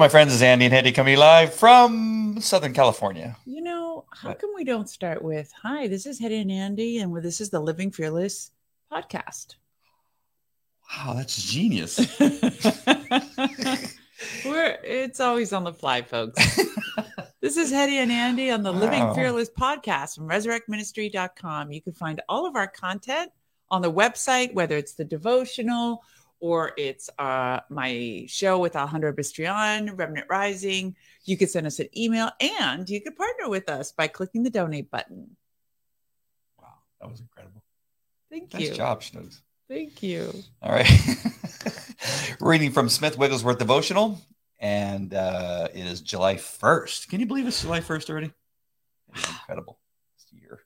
My friends. It's Andy and Hetty coming live from Southern California. You know, how come we don't start with Hi, this is Hetty and Andy, and this is the Living Fearless podcast? Wow, that's genius. We're it's always on the fly, folks. this is Hetty and Andy on the Living Fearless podcast from resurrectministry.com. You can find all of our content on the website, whether it's the devotional or it's uh, my show with Alejandro Bistrian, Remnant Rising. You could send us an email and you could partner with us by clicking the donate button. wow, that was incredible. Thank Nice you. Nice job, Snooks. Thank you. All right. Reading from Smith Wigglesworth Devotional, and uh, it is July 1st. Can you believe it's July 1st already? Incredible. This year.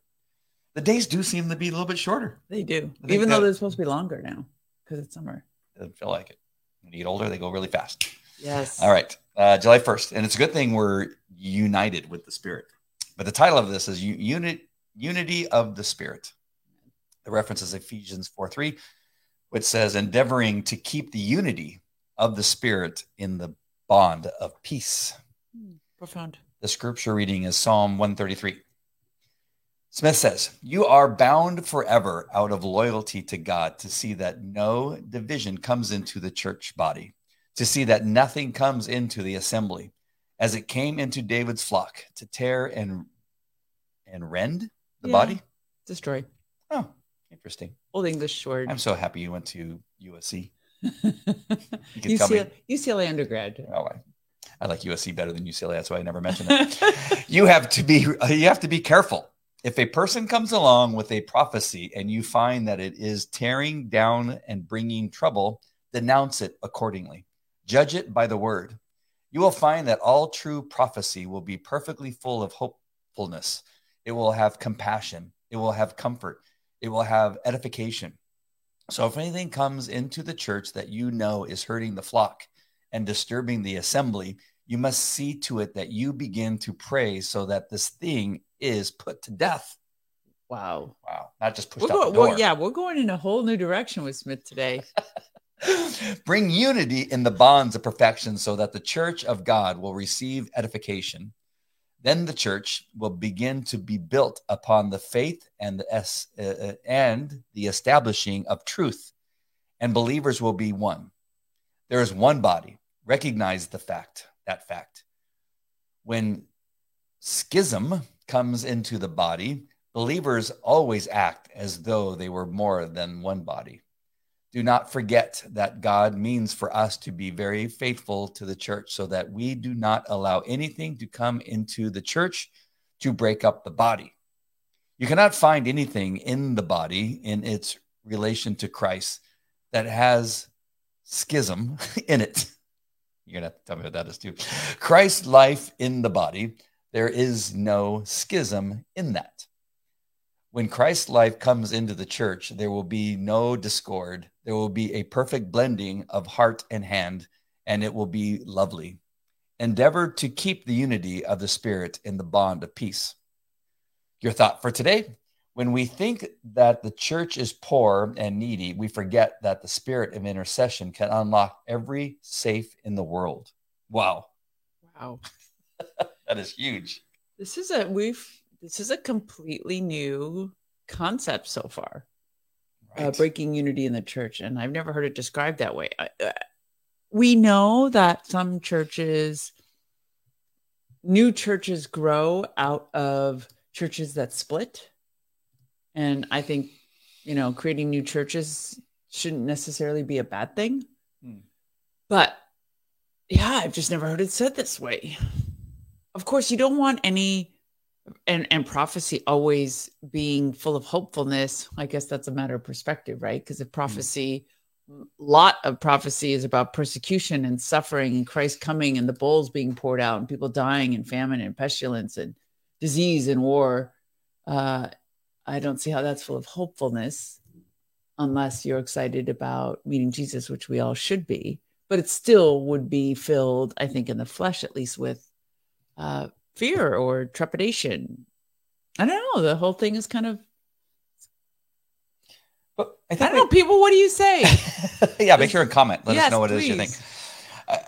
The days do seem to be a little bit shorter. They do, even though they're supposed to be longer now because it's summer. Doesn't feel like it. When you get older, they go really fast. Yes. All right, uh, July 1st. And it's a good thing we're united with the Spirit. But the title of this is Unit, Unity of the Spirit. The reference is Ephesians 4 3, which says, endeavoring to keep the unity of the Spirit in the bond of peace. Hmm, Profound. The scripture reading is Psalm 133. Smith says, You are bound forever out of loyalty to God to see that no division comes into the church body, to see that nothing comes into the assembly, as it came into David's flock to tear and and rend the Yeah. body. Destroy. Oh, interesting. Old English word. I'm so happy you went to USC. You can tell me. UCLA, UCLA undergrad. Oh, I, I like USC better than UCLA. That's why I never mentioned it. you have to be you have to be careful if a person comes along with a prophecy and you find that it is tearing down and bringing trouble denounce it accordingly. Judge it by the word. You will find that all true prophecy will be perfectly full of hopefulness. It will have compassion. It will have comfort. It will have edification. So if anything comes into the church that you know is hurting the flock and disturbing the assembly you must see to it that you begin to pray so that this thing is put to death. Wow. Wow, not just pushed We're out going, well, yeah, we're going in a whole new direction with Smith today. Bring unity in the bonds of perfection so that the church of God will receive edification. Then the church will begin to be built upon the faith and the es- uh, uh, and the establishing of truth, and believers will be one. There is one body. Recognize the fact, that fact. When schism comes into the body, believers always act as though they were more than one body. Do not forget that God means for us to be very faithful to the church so that we do not allow anything to come into the church to break up the body. You cannot find anything in the body in its relation to Christ that has schism in it. You're going to have to tell me what that is too. Christ's life in the body, there is no schism in that. When Christ's life comes into the church, there will be no discord. There will be a perfect blending of heart and hand, and it will be lovely. Endeavor to keep the unity of the Spirit in the bond of peace. Your thought for today when we think that the church is poor and needy, we forget that the spirit of intercession can unlock every safe in the world. Wow, Wow. that is huge. This is a we've this is a completely new concept so far. Uh, breaking unity in the church, and I've never heard it described that way. I, uh, we know that some churches, new churches, grow out of churches that split, and I think you know creating new churches shouldn't necessarily be a bad thing. Hmm. But yeah, I've just never heard it said this way. Of course, you don't want any and and prophecy always being full of hopefulness i guess that's a matter of perspective right? Because if prophecy a lot of prophecy is about persecution and suffering and christ coming and the bowls being poured out and people dying and famine and pestilence and disease and war uh, i don't see how that's full of hopefulness unless you're excited about meeting jesus which we all should be but it still would be filled i think in the flesh at least with uh, fear or trepidation. I don't know. The whole thing is kind of. But I I don't know, people. What do you say? yeah, make sure and comment. Let us know what it is you think. Uh,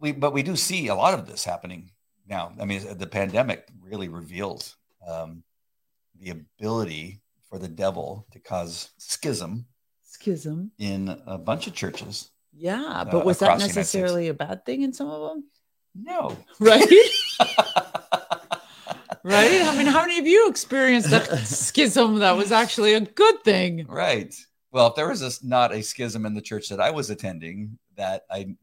we but we do see a lot of this happening now. I mean, the pandemic really revealed um, the ability for the devil to cause schism Schism. in a bunch of churches. Yeah, Uh, but was that across the United necessarily a bad thing in some of them? No. Right? right? I mean, how many of you experienced that schism that was actually a good thing? right. Well, if there was a, not a schism in the church that I was attending, that I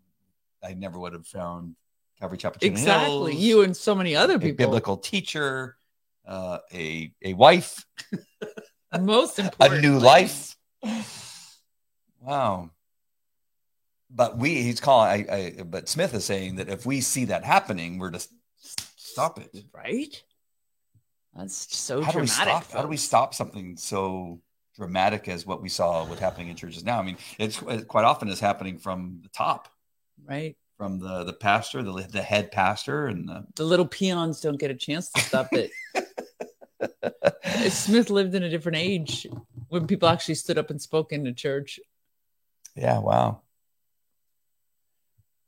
I never would have found Calvary Chapel. Chino Exactly. Hills, You and so many other a people. biblical teacher, uh, a a wife, Most important. a new life. Wow. But we, he's calling, I, I, but Smith is saying that if we see that happening, we're just stop it. Right? That's so How do we dramatic. stop? How do we stop something so dramatic as what we saw with happening in churches now? I mean, it's it quite often is happening from the top, Right? from the the pastor, the the head pastor, and the, The little peons don't get a chance to stop it. Smith lived in a different age when people actually stood up and spoke in the church. yeah. Wow.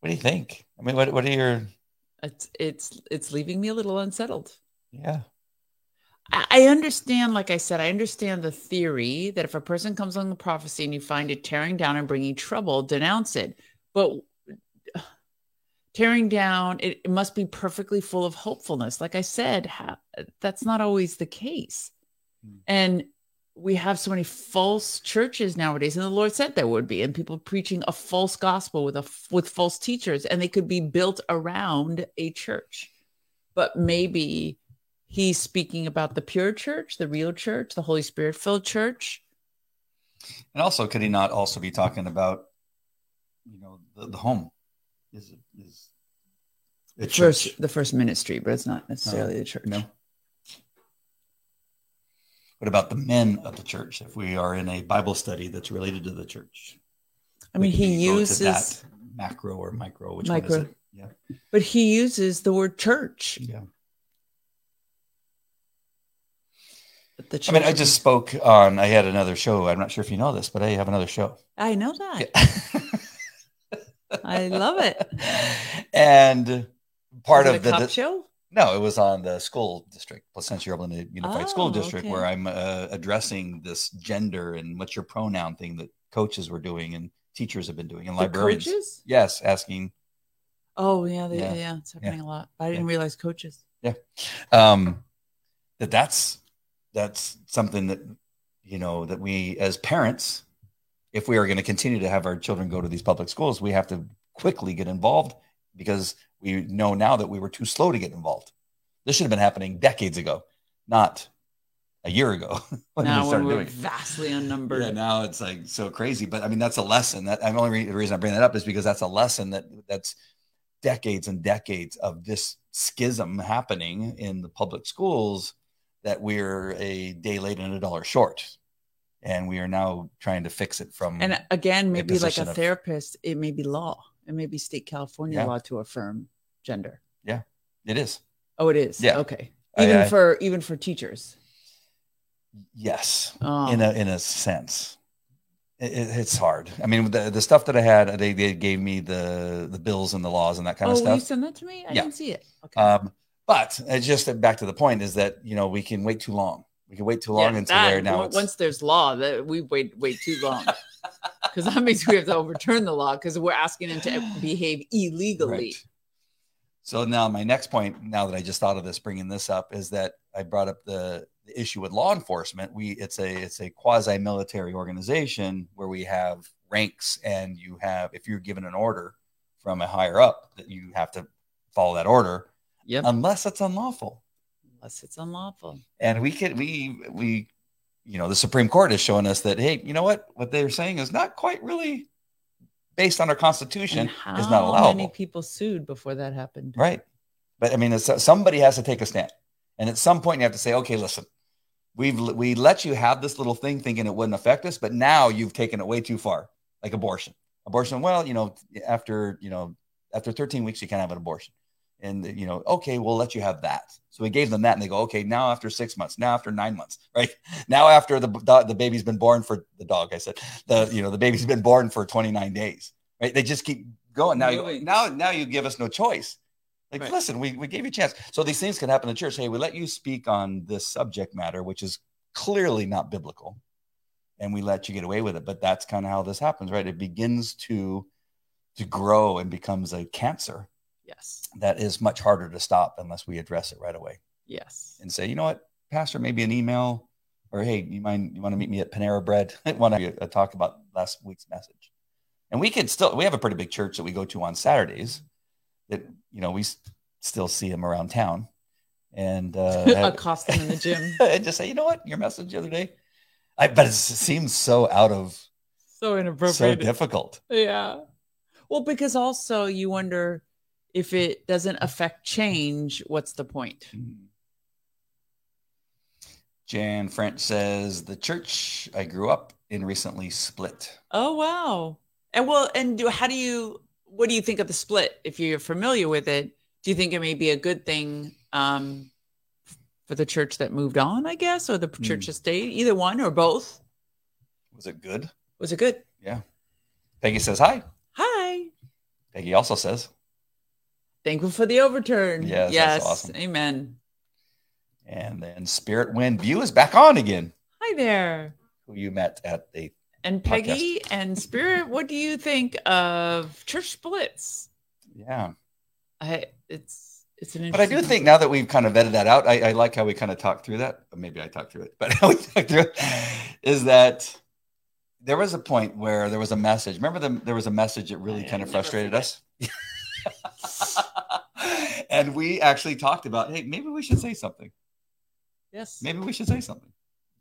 What do you think? I mean, what what are your It's it's it's leaving me a little unsettled. yeah? I I understand, like I said, I understand the theory that if a person comes on the prophecy and you find it tearing down and bringing trouble, denounce it. But tearing down, it, it must be perfectly full of hopefulness. Like I said, ha- that's not always the case. Hmm. And we have so many false churches nowadays, and the Lord said there would be, and people preaching a false gospel with a with false teachers, and they could be built around a church. But maybe he's speaking about the pure church, the real church, the Holy Spirit filled church. And also, could he not also be talking about, you know, the, the home is is a First, church? the first ministry, but it's not necessarily the church. No. What about the men of the church? If we are in a Bible study that's related to the church, I mean, he you go to uses, that macro or micro. Which one Micro. is it? Yeah, but he uses the word church. yeah. I mean, I just spoke on. I had another show. I'm not sure if you know this, but I have another show. I know that. I love it. and part of the cop show. No, it was on the school district, Placentia Yorba Linda Unified School Oh, District, okay. where I'm uh, addressing this gender and what's your pronoun thing that coaches were doing and teachers have been doing and The librarians. coaches? Yes, asking. Oh yeah, they, Yeah. yeah, it's happening a lot. I didn't realize coaches. Yeah, um, that that's that's something that you know that we as parents, if we are going to continue to have our children go to these public schools, we have to quickly get involved because we know now that we were too slow to get involved. This should have been happening decades ago, not a year ago when now we when started we're doing vastly unnumbered. Yeah, now it's like so crazy. But I mean, that's a lesson. That I'm only re- the reason I bring that up is because that's a lesson that that's decades and decades of this schism happening in the public schools that we're a day late and a dollar short, and we are now trying to fix it from. And again, maybe like a of- therapist, it may be law. It may be state California Yeah. law to affirm gender. Yeah, it is Oh, it is. Yeah. Okay. Even I- for even for teachers. yes, Oh. in a in a sense. It, it- it's hard. I mean, the, the stuff that I had, they, they gave me the the bills and the laws and that kind oh, of stuff. you send that to me? I Yeah. didn't see it. Okay. Um, but it's just back to the point is that you know we can wait too long. We can wait too long Yeah, until that- there. Now once there's law, that we wait wait too long. Because that means we have to overturn the law because we're asking them to behave illegally. Right. So now my next point, now that I just thought of this, bringing this up, is that I brought up the, the issue with law enforcement. We it's a it's a quasi military organization where we have ranks, and you have if you're given an order from a higher up, that you have to follow that order Yep. unless it's unlawful. Unless it's unlawful. and we could we we you know the supreme court is showing us that hey you know what? What they're saying is not quite really based on our constitution And how is not allowable many people sued before that happened? right. But i mean it's, uh, somebody has to take a stand. And at some point you have to say okay listen we've we let you have this little thing thinking it wouldn't affect us but now you've taken it way too far like abortion. Abortion well you know after you know after 13 weeks you can't have an abortion and you know okay we'll let you have that so we gave them that and they go okay now after six months now after nine months right now after the the baby's been born for the dog i said the you know the baby's been born for 29 days right they just keep going. Now, you, now, now you give us no choice. Like, Right. listen, we, we gave you a chance. So these things can happen in church. Hey, we let you speak on this subject matter, which is clearly not biblical, and we let you get away with it. But that's kind of how this happens, right? It begins to to grow and becomes a cancer Yes. that is much harder to stop unless we address it right away Yes. and say, you know what, Pastor, maybe an email or hey, you mind you want to meet me at Panera Bread? I want to uh, talk about last week's message. And we could still we have a pretty big church that we go to on Saturdays that you know we s- still see them around town and uh, Accost them in the gym. and just say, you know what, your message the other day. I but it seems so out of So inappropriate, so difficult. Yeah. Well, because also you wonder if it doesn't affect change, what's the point? Jan French says the church I grew up in recently split. Oh wow. And well, and do, how do you what do you think of the split? If you're familiar with it, do you think it may be a good thing um, for the church that moved on, I guess, or the church that stayed? Either one or both. Was it good? Was it good? Yeah. Peggy says hi. Hi. Peggy also says, Thankful for the overturn. Yes, Yes. awesome. Amen. and then Spirit Wind View is back on again, Hi there. who you met at the. And Peggy and Spirit, what do you think of church splits? Yeah. I it's it's an But I do think now that we've kind of vetted that out, I, I like how we kind of talked through that. Maybe I talked through it, but how we talked through it is that there was a point where there was a message. Remember, the, there was a message that really I kind of frustrated us? and we actually talked about, hey, maybe we should say something. yes. Maybe we should say something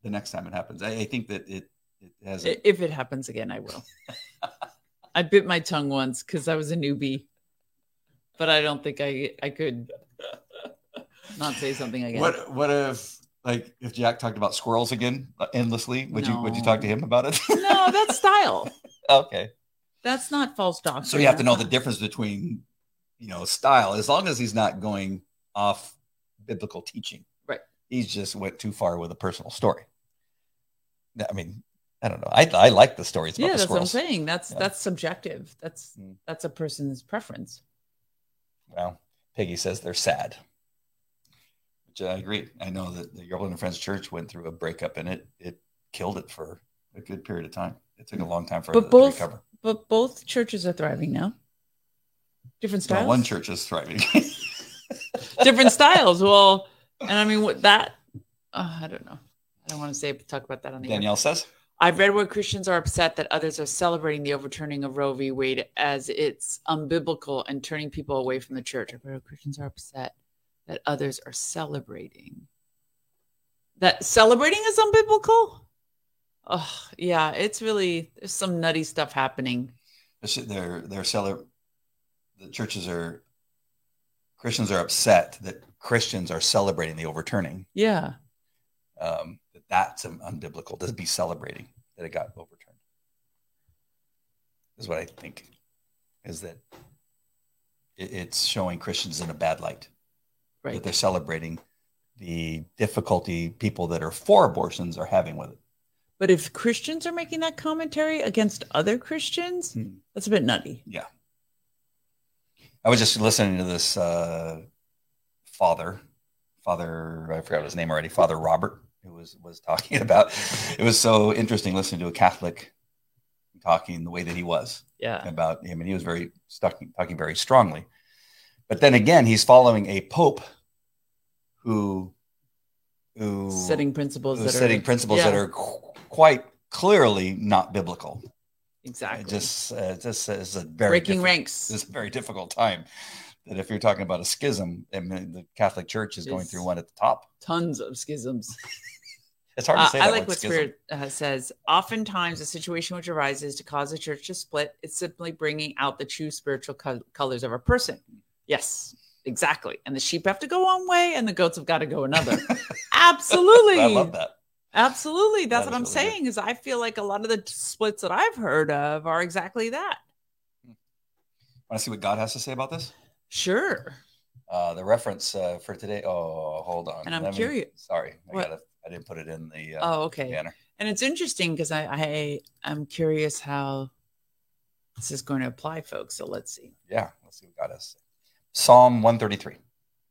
the next time it happens. I, I think that it, it has. I- If it happens again, I will. I bit my tongue once because I was a newbie, but I don't think I I could not say something again. What what if like if Jack talked about squirrels again uh, endlessly? Would you would you talk to him about it? No, that's style. okay. That's not false doctrine. So you have to know the difference between you know style as long as he's not going off biblical teaching. Right. He's just went too far with a personal story. I mean, I don't know. I I like the stories Yeah, the that's what I'm saying. That's Yeah. that's subjective. That's Mm. that's a person's preference. Well, Peggy says they're sad. Which I agree. I know that the Yorba Linda Friends Church went through a breakup and it it killed it for a good period of time. It took a long time for But it to both- recover. But both churches are thriving now. Different styles. One church is thriving. different styles. Well, and I mean what that uh, I don't know. I don't want to say talk about that on the air. Danielle says. I've read where Christians are upset that others are celebrating the overturning of Roe v. Wade as it's unbiblical and turning people away from the church. I've read where Christians are upset that others are celebrating. That celebrating is unbiblical? Oh, yeah, it's really, there's some nutty stuff happening. They're they're cele- the churches are Christians are upset that Christians are celebrating the overturning. Yeah. Um, that that's un- unbiblical to be celebrating that it got overturned. Is what I think. Is that it, it's showing Christians in a bad light. That they're celebrating the difficulty people that are for abortions are having with it. But if Christians are making that commentary against other Christians, Hmm. that's a bit nutty. I was just listening to this uh, father, father, I forgot his name already, Father Robert, who was was talking about. It was so interesting listening to a Catholic talking the way that he was Yeah. about him, and he was very stuck talking very strongly. But then again, he's following a pope who who Setting principles who's that setting are principles that are qu- quite clearly not biblical. Exactly just uh, just is a very breaking ranks. this very difficult time. That if you're talking about a schism, I mean, the Catholic Church is going through one at the top. Tons of schisms. It's hard to Uh, say. I like what schism. Spirit uh, says. Oftentimes, a situation which arises to cause a church to split is simply bringing out the true spiritual co- colors of a person. Yes, exactly. And the sheep have to go one way, and the goats have got to go another. Absolutely. I love that. Absolutely. That's That what I'm is really good. saying. Is I feel like a lot of the splits that I've heard of are exactly that. Want to see what God has to say about this? Sure. Uh, the reference uh, for today. Oh, hold on. And I'm Let me- curious. Sorry, I What? got I didn't put it in the uh, Oh, okay. banner. And it's interesting because I, I I'm curious how this is going to apply, folks. So let's see. Yeah, let's see what God has. Psalm 133.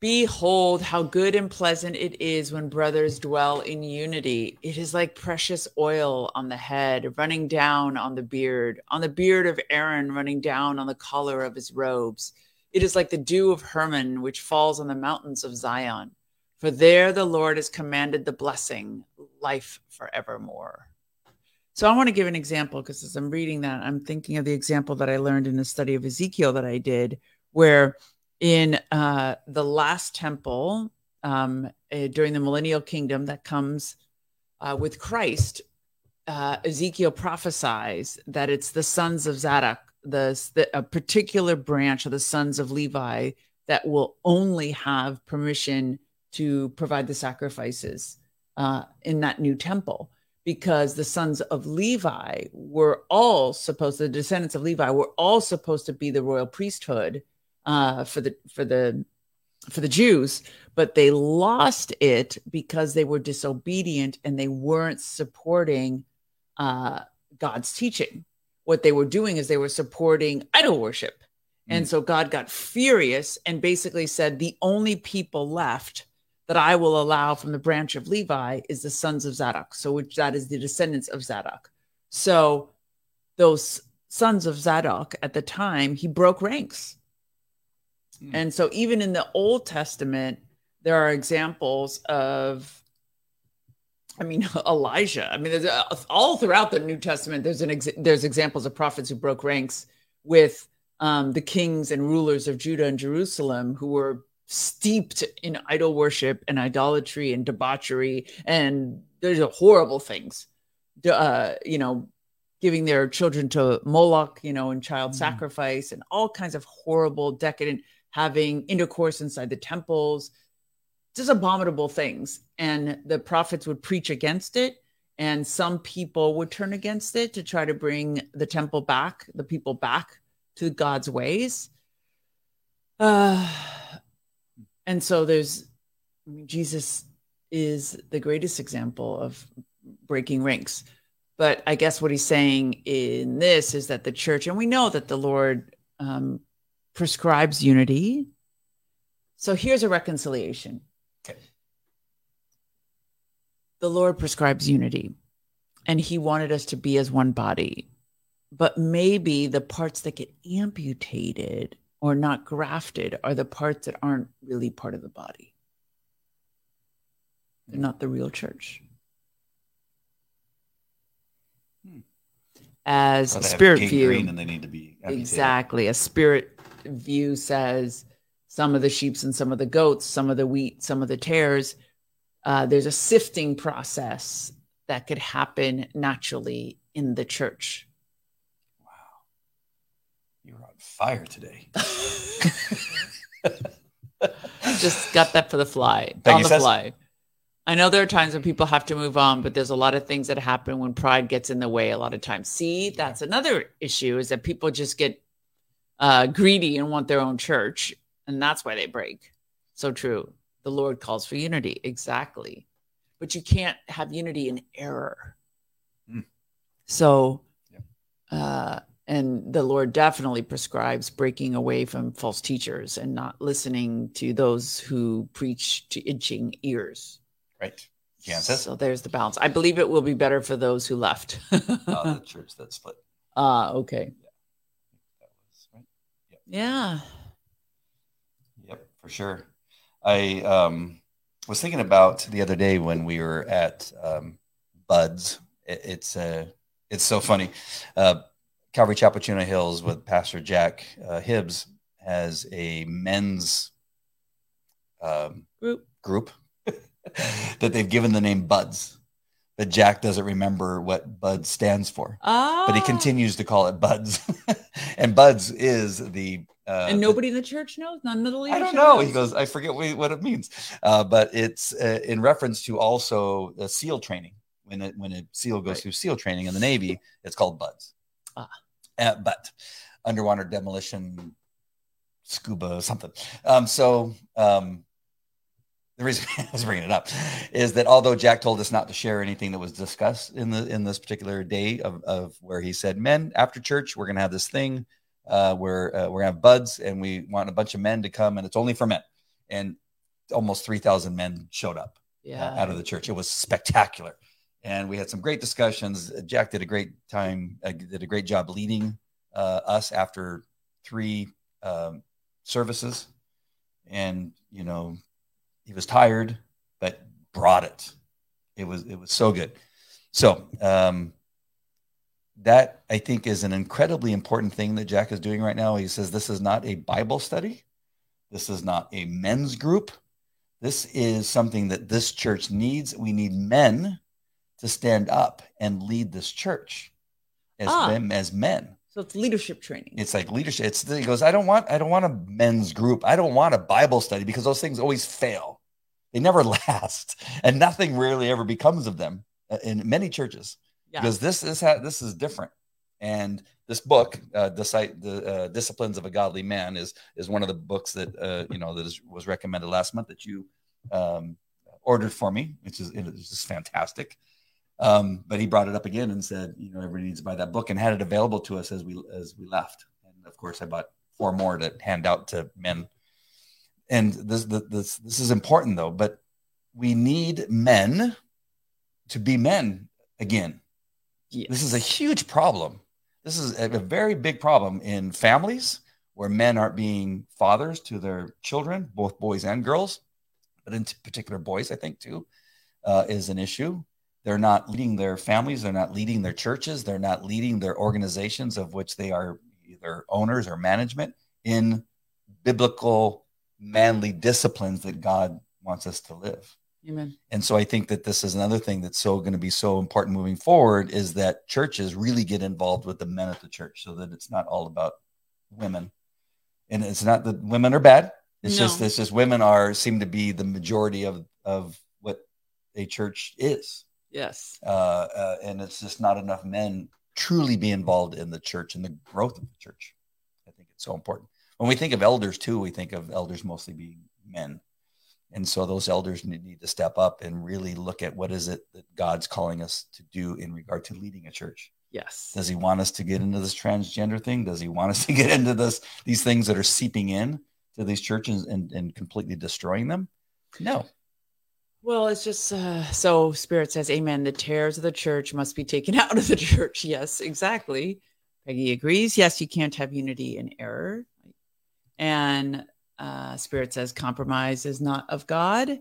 Behold, how good and pleasant it is when brothers dwell in unity. It is like precious oil on the head, running down on the beard, on the beard of Aaron, running down on the collar of his robes. It is like the dew of Hermon, which falls on the mountains of Zion. For there the Lord has commanded the blessing, life forevermore. So I want to give an example because as I'm reading that, I'm thinking of the example that I learned in the study of Ezekiel that I did, where in uh, the last temple um, uh, during the millennial kingdom that comes uh, with Christ, uh, Ezekiel prophesies that it's the sons of Zadok, the, the, a particular branch of the sons of Levi that will only have permission to provide the sacrifices uh, in that new temple. Because the sons of Levi were all supposed, the descendants of Levi were all supposed to be the royal priesthood uh, for the for the for the Jews, but they lost it because they were disobedient and they weren't supporting uh, God's teaching. What they were doing is they were supporting idol worship. Mm. And so God got furious and basically said, The only people left that I will allow from the branch of Levi is the sons of Zadok. So, which that is the descendants of Zadok. So, those sons of Zadok at the time, he broke ranks Mm. And so, even in the Old Testament, there are examples of, I mean, Elijah. I mean, there's uh, all throughout the New Testament. There's an ex- there's examples of prophets who broke ranks with um, the kings and rulers of Judah and Jerusalem who were steeped in idol worship and idolatry and debauchery and there's horrible things. Uh, you know, giving their children to Moloch, you know, and child mm. sacrifice and all kinds of horrible, decadent having intercourse inside the temples, just abominable things. And the prophets would preach against it. And some people would turn against it to try to bring the temple back, the people back to God's ways. Uh, and so there's, I mean, Jesus is the greatest example of breaking ranks. But I guess what he's saying in this is that the church, and we know that the Lord um, prescribes unity. So here's a reconciliation. Okay. The Lord prescribes unity, and He wanted us to be as one body. But maybe the parts that get amputated or not grafted are the parts that aren't really part of the body. They're not the real church. Hmm. As spirit view, and they need to be amputated. exactly a spirit view says some of the sheeps and some of the goats, some of the wheat, some of the tares. Uh, there's a sifting process that could happen naturally in the church. Wow. You're on fire today. Just got that for the fly. on the fly. I know there are times when people have to move on, but there's a lot of things that happen when pride gets in the way a lot of times. See, that's another issue is that people just get uh, greedy and want their own church. And that's why they break. So true. The Lord calls for unity. Exactly. But you can't have unity in error. Mm. So, uh, and the Lord definitely prescribes breaking away from false teachers and not listening to those who preach to itching ears. Right. Kansas. So there's the balance. I believe it will be better for those who left. uh, the church that split. Ah, uh, okay. Yeah. Yep, for sure. I um, was thinking about the other day when we were at um, Buds. It, it's uh, it's so funny. Uh, Calvary Chapel Chino Hills with Pastor Jack uh, Hibbs has a men's um, group group that they've given the name Buds. But Jack doesn't remember what Buds stands for. Oh. But he continues to call it Buds. and Buds is the. Uh, and nobody in the church knows? None of the leadership? I don't know. Knows? He goes, I forget what it means. Uh, but it's uh, in reference to also the SEAL training. When, it, when a SEAL goes right. through SEAL training in the Navy, it's called Buds. Ah. Uh, but underwater demolition, scuba, something. Um, so um, the reason I was bringing it up is that although Jack told us not to share anything that was discussed in the in this particular day of, of where he said, "Men, after church, we're going to have this thing uh, where uh, we're going to have buds, and we want a bunch of men to come, and it's only for men." And almost three thousand men showed up Yeah. uh, out of the church. It was spectacular, and we had some great discussions. Jack did a great time, uh, did a great job leading uh, us after three um, services, and you know he was tired, but brought it. It was it was so good. So um, that I think is an incredibly important thing that Jack is doing right now. He says this is not a Bible study. This is not a men's group. This is something that this church needs. We need men to stand up and lead this church as Ah. them as men. So it's leadership training. It's like leadership. It's he goes, I don't want I don't want a men's group. I don't want a Bible study because those things always fail. They never last, and nothing really ever becomes of them uh, in many churches Yeah. because this is how this is different. And this book, uh, the site, the uh, Disciplines of a Godly Man, is is one of the books that uh, you know that is, was recommended last month that you um, ordered for me, which is it is just fantastic. Um, but he brought it up again and said, you know, everybody needs to buy that book, and had it available to us as we as we left. And of course, I bought four more to hand out to men. And this this this is important though, but we need men to be men again. Yes. This is a huge problem. This is a, a very big problem in families where men aren't being fathers to their children, both boys and girls, but in particular boys, I think too, uh, is an issue. They're not leading their families, they're not leading their churches, they're not leading their organizations of which they are either owners or management in biblical, manly disciplines that God wants us to live. Amen. And so I think that this is another thing that's so going to be so important moving forward is that churches really get involved with the men at the church so that it's not all about women. And it's not that women are bad. It's just it's just women are seem to be the majority of of what a church is. Yes. Uh, uh, and it's just not enough men truly be involved in the church and the growth of the church. I think it's so important. When we think of elders too, we think of elders mostly being men. And so those elders need, need to step up and really look at what is it that God's calling us to do in regard to leading a church. Yes. Does he want us to get into this transgender thing? Does he want us to get into this these things that are seeping in to these churches and, and completely destroying them? No. Well, it's just uh, so Spirit says, Amen. The tares of the church must be taken out of the church. Yes, exactly. Peggy agrees. Yes, you can't have unity in error. And uh, Spirit says, compromise is not of God.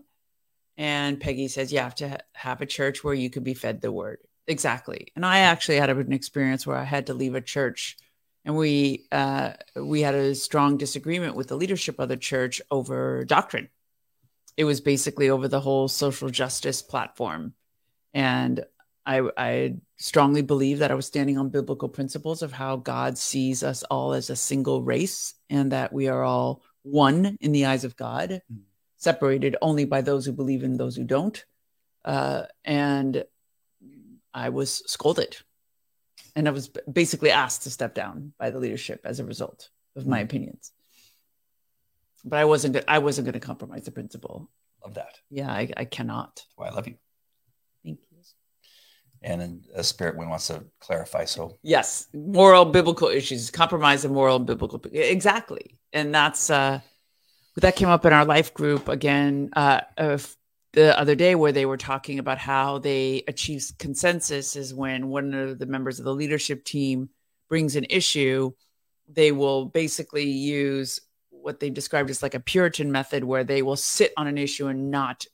And Peggy says, you have to ha- have a church where you could be fed the word. Exactly. And I actually had an experience where I had to leave a church and we uh, we had a strong disagreement with the leadership of the church over doctrine it was basically over the whole social justice platform. And I, I strongly believe that i was standing on biblical principles of how god sees us all as a single race and that we are all one in the eyes of god separated only by those who believe and those who don't. Uh, and i was scolded. And i was basically asked to step down by the leadership as a result of my Mm. opinions but i wasn't i wasn't going to compromise the principle Love that. yeah, I, I cannot. That's why I love you. Thank you. And a spirit one wants to clarify. So Yes, moral biblical issues, compromise and moral and biblical. Exactly, and that's uh, that came up in our life group again uh, of the other day where they were talking about how they achieve consensus is when one of the members of the leadership team brings an issue, they will basically use what they've described as like a Puritan method where they will sit on an issue and not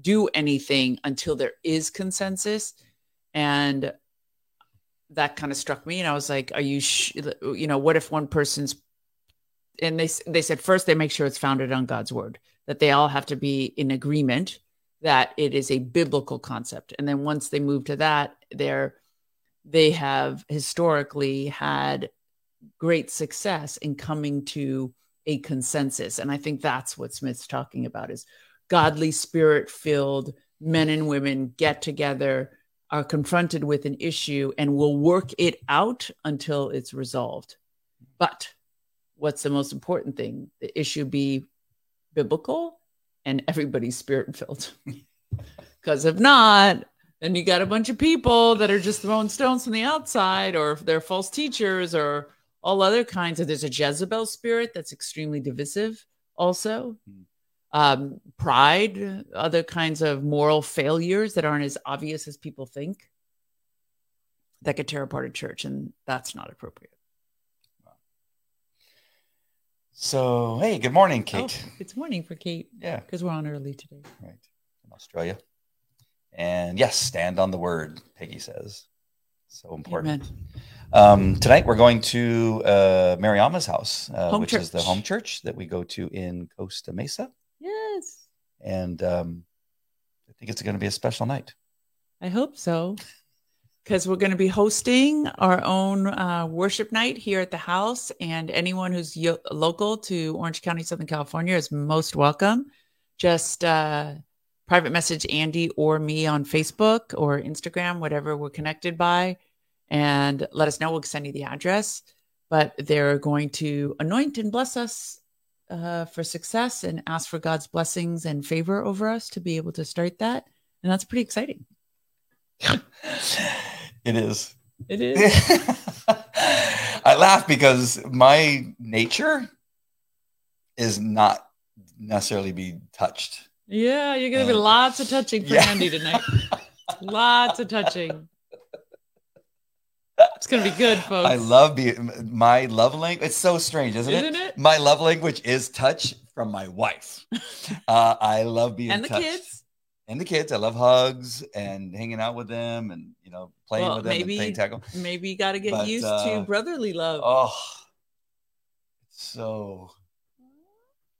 do anything until there is consensus. And that kind of struck me. And I was like, are you, sh- you know, what if one person's, and they, they said first they make sure it's founded on God's word, that they all have to be in agreement that it is a biblical concept. And then once they move to that, they're, they have historically had great success in coming to a consensus. And I think that's what Smith's talking about is godly spirit filled men and women get together, are confronted with an issue and will work it out until it's resolved. But what's the most important thing? The issue be biblical and everybody's spirit filled. Because if not, then you got a bunch of people that are just throwing stones from the outside, or they're false teachers, or all other kinds of. There's a Jezebel spirit that's extremely divisive, also. Hmm. Um, pride, other kinds of moral failures that aren't as obvious as people think that could tear apart a church, and that's not appropriate. So, hey, good morning, Kate. Oh, it's morning for Kate Yeah, because we're on early today. right. In Australia. And yes, stand on the word, Peggy says. So important. Amen. Um, tonight we're going to uh, Mariama's house, uh, which is the home church that we go to in Costa Mesa. Yes, And um, I think it's going to be a special night. I hope so. Because we're going to be hosting our own uh, worship night here at the house, and anyone who's yo- local to Orange County, Southern California, is most welcome. Just uh, private message Andy or me on Facebook or Instagram, whatever we're connected by, and let us know. We'll send you the address. But they're going to anoint and bless us uh, for success and ask for God's blessings and favor over us to be able to start that. And that's pretty exciting. It is. It is. I laugh because my nature is not necessarily be touched. Yeah, you're gonna be Um, lots of touching for yeah. Andy tonight. lots of touching. It's gonna be good, folks. I love being my love language. It's so strange, isn't, Isn't it? it? My love language is touch from my wife. uh, I love being and the touched. kids. and the kids. I love hugs and hanging out with them, and you know playing Well, with them maybe- and playing tackle. Maybe you got to get But, used uh, to brotherly love. Oh, so.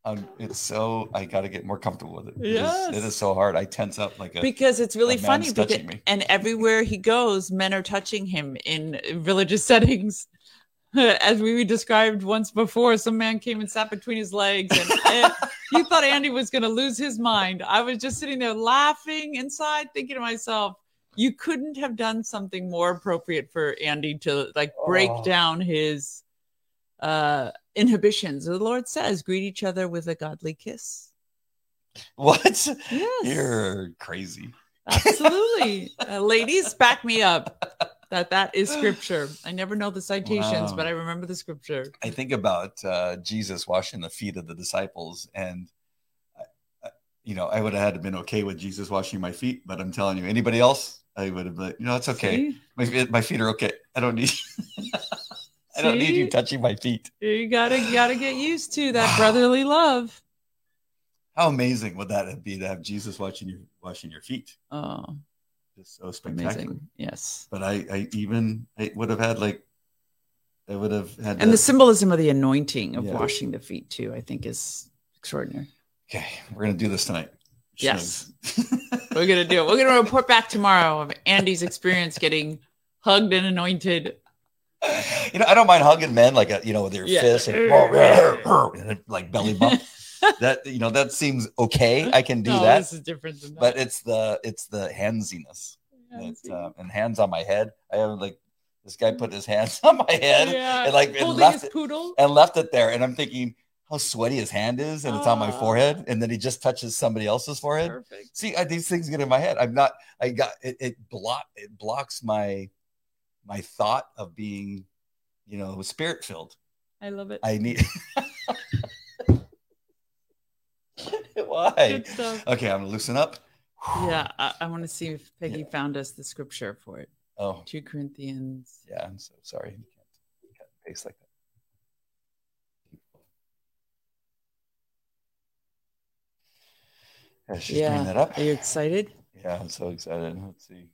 Um, it's so. I got to get more comfortable with it. It is- Yes. it is so hard. I tense up like a. because it's really funny because, and everywhere he goes men are touching him in religious settings as we described once before some man came and sat between his legs and, you thought andy was going to lose his mind i was just sitting there laughing inside thinking to myself you couldn't have done something more appropriate for andy to like break Oh. down his uh inhibitions the lord says greet each other with a godly kiss what? yes You're crazy. Absolutely. Uh, ladies, back me up that that is scripture. I never know the citations, Wow. but I remember the scripture. I think about uh, Jesus washing the feet of the disciples, and I, I, you know, I would have had to been okay with Jesus washing my feet, but I'm telling you, anybody else, I would have been, you know, it's okay. My my feet are okay. I don't need. I don't need you touching my feet. You gotta you gotta get used to that brotherly love. How amazing would that be to have Jesus watching you washing your feet? Oh, Just so spectacular. amazing. Yes. But I, I even I would have had like, I would have had. And the symbolism of the anointing of Yeah. washing the feet too, I think is extraordinary. okay, we're gonna do this tonight. Yes. We're gonna do it. We're gonna report back tomorrow of Andy's experience getting hugged and anointed. you know, I don't mind hugging men like a, you know, with your Yeah. fists and, and like belly bump. that you know, that seems okay. I can do No, that, This is different than that. but it's the it's the handsiness that, uh, and hands on my head. I have like this guy put his hands on my head yeah. and like and left his it, poodle. and left it there, and I'm thinking how sweaty his hand is, and it's on my forehead, and then he just touches somebody else's forehead. Perfect. See, I, these things get in my head. I'm not. I got it. It block. It blocks my my thought of being, you know, spirit filled. I love it. I need. Why? Okay, I'm gonna loosen up. Yeah, I, I want to see if Peggy found us the scripture for it. Oh, 2 Corinthians. yeah. I'm so sorry. You can't cut and paste like that. Yeah, she's bringing that up. Are you excited? Yeah, I'm so excited. Let's see.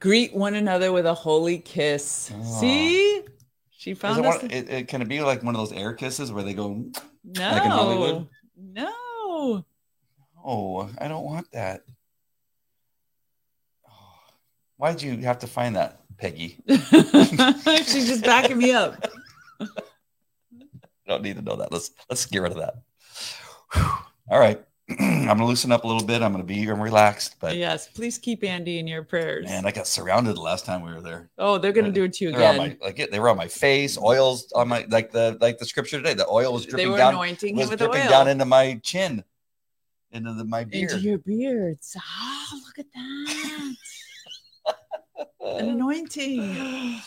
Greet one another with a holy kiss. Oh. See? She found it us. one, it, it, can it be like one of those air kisses where they go, no. like in Hollywood? No. Oh, I don't want that. Oh, why'd you have to find that, Peggy? She's just backing me up. don't need to know that. Let's let's get rid of that. Whew. All right. I'm gonna loosen up a little bit. I'm gonna be I'm relaxed, but yes, please keep Andy in your prayers. man, I got surrounded the last time we were there. oh, they're gonna do it to you again. my like they were on my face, oils on my like the like the scripture today. The oil was They dripping were down, anointing was dripping down into my chin, into the, my beard, into your beards. Oh, look at that. An anointing.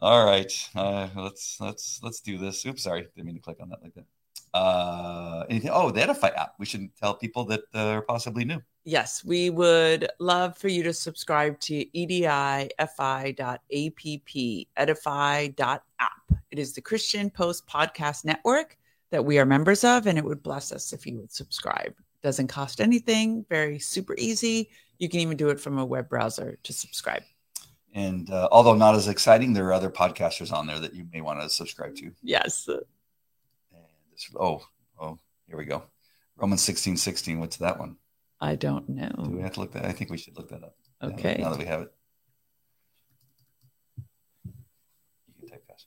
All right, uh, let's let's let's do this. Oops, sorry, didn't mean to click on that like that. Uh, anything? Oh, the Edify app. We should tell people that uh, are possibly new. Yes, we would love for you to subscribe to edifi.app, edify.app. It is the Christian Post Podcast Network that we are members of, and it would bless us if you would subscribe. Doesn't cost anything, very super easy. You can even do it from a web browser to subscribe. And uh, although not as exciting, there are other podcasters on there that you may want to subscribe to. Yes. This, oh, oh, here we go. Romans sixteen sixteen. What's that one? I don't Do we know. have to look that? I think we should look that up. now that- Okay. Now that we have it. You can type fast.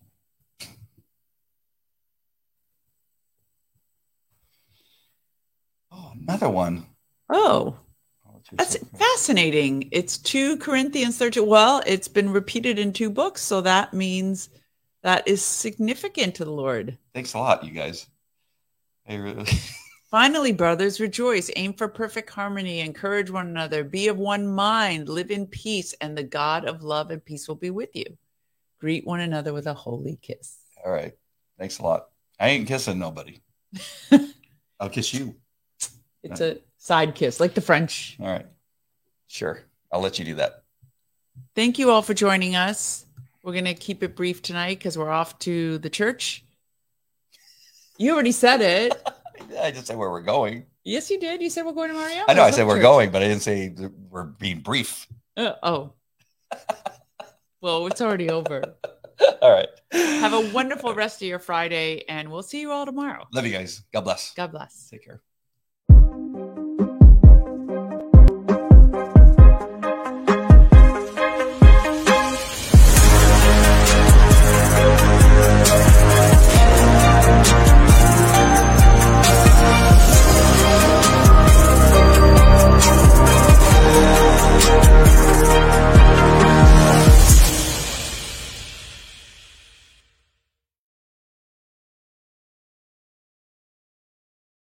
Oh, another one. Oh, Oh, it's that's fascinating. It's 2 Corinthians 13. Well, it's been repeated in two books, so that means that is significant to the Lord. Thanks a lot, you guys. I really, Finally, brothers, rejoice, aim for perfect harmony, encourage one another, be of one mind, live in peace, and the God of love and peace will be with you. Greet one another with a holy kiss. all right. Thanks a lot. I ain't kissing nobody. I'll kiss you. It's a side kiss, like the French. All right. Sure. I'll let you do that. Thank you all for joining us. We're going to keep it brief tonight because we're off to the church. You already said it. I just said where we're going. Yes, you did. You said we're going to Mariano. I know I said we're going, but I didn't say we're being brief. Uh, oh. well, it's already over. All right. Have a wonderful rest of your Friday, and we'll see you all tomorrow. Love you guys. God bless. God bless. Take care.